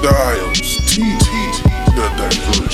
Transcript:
Styles, T, the diverse.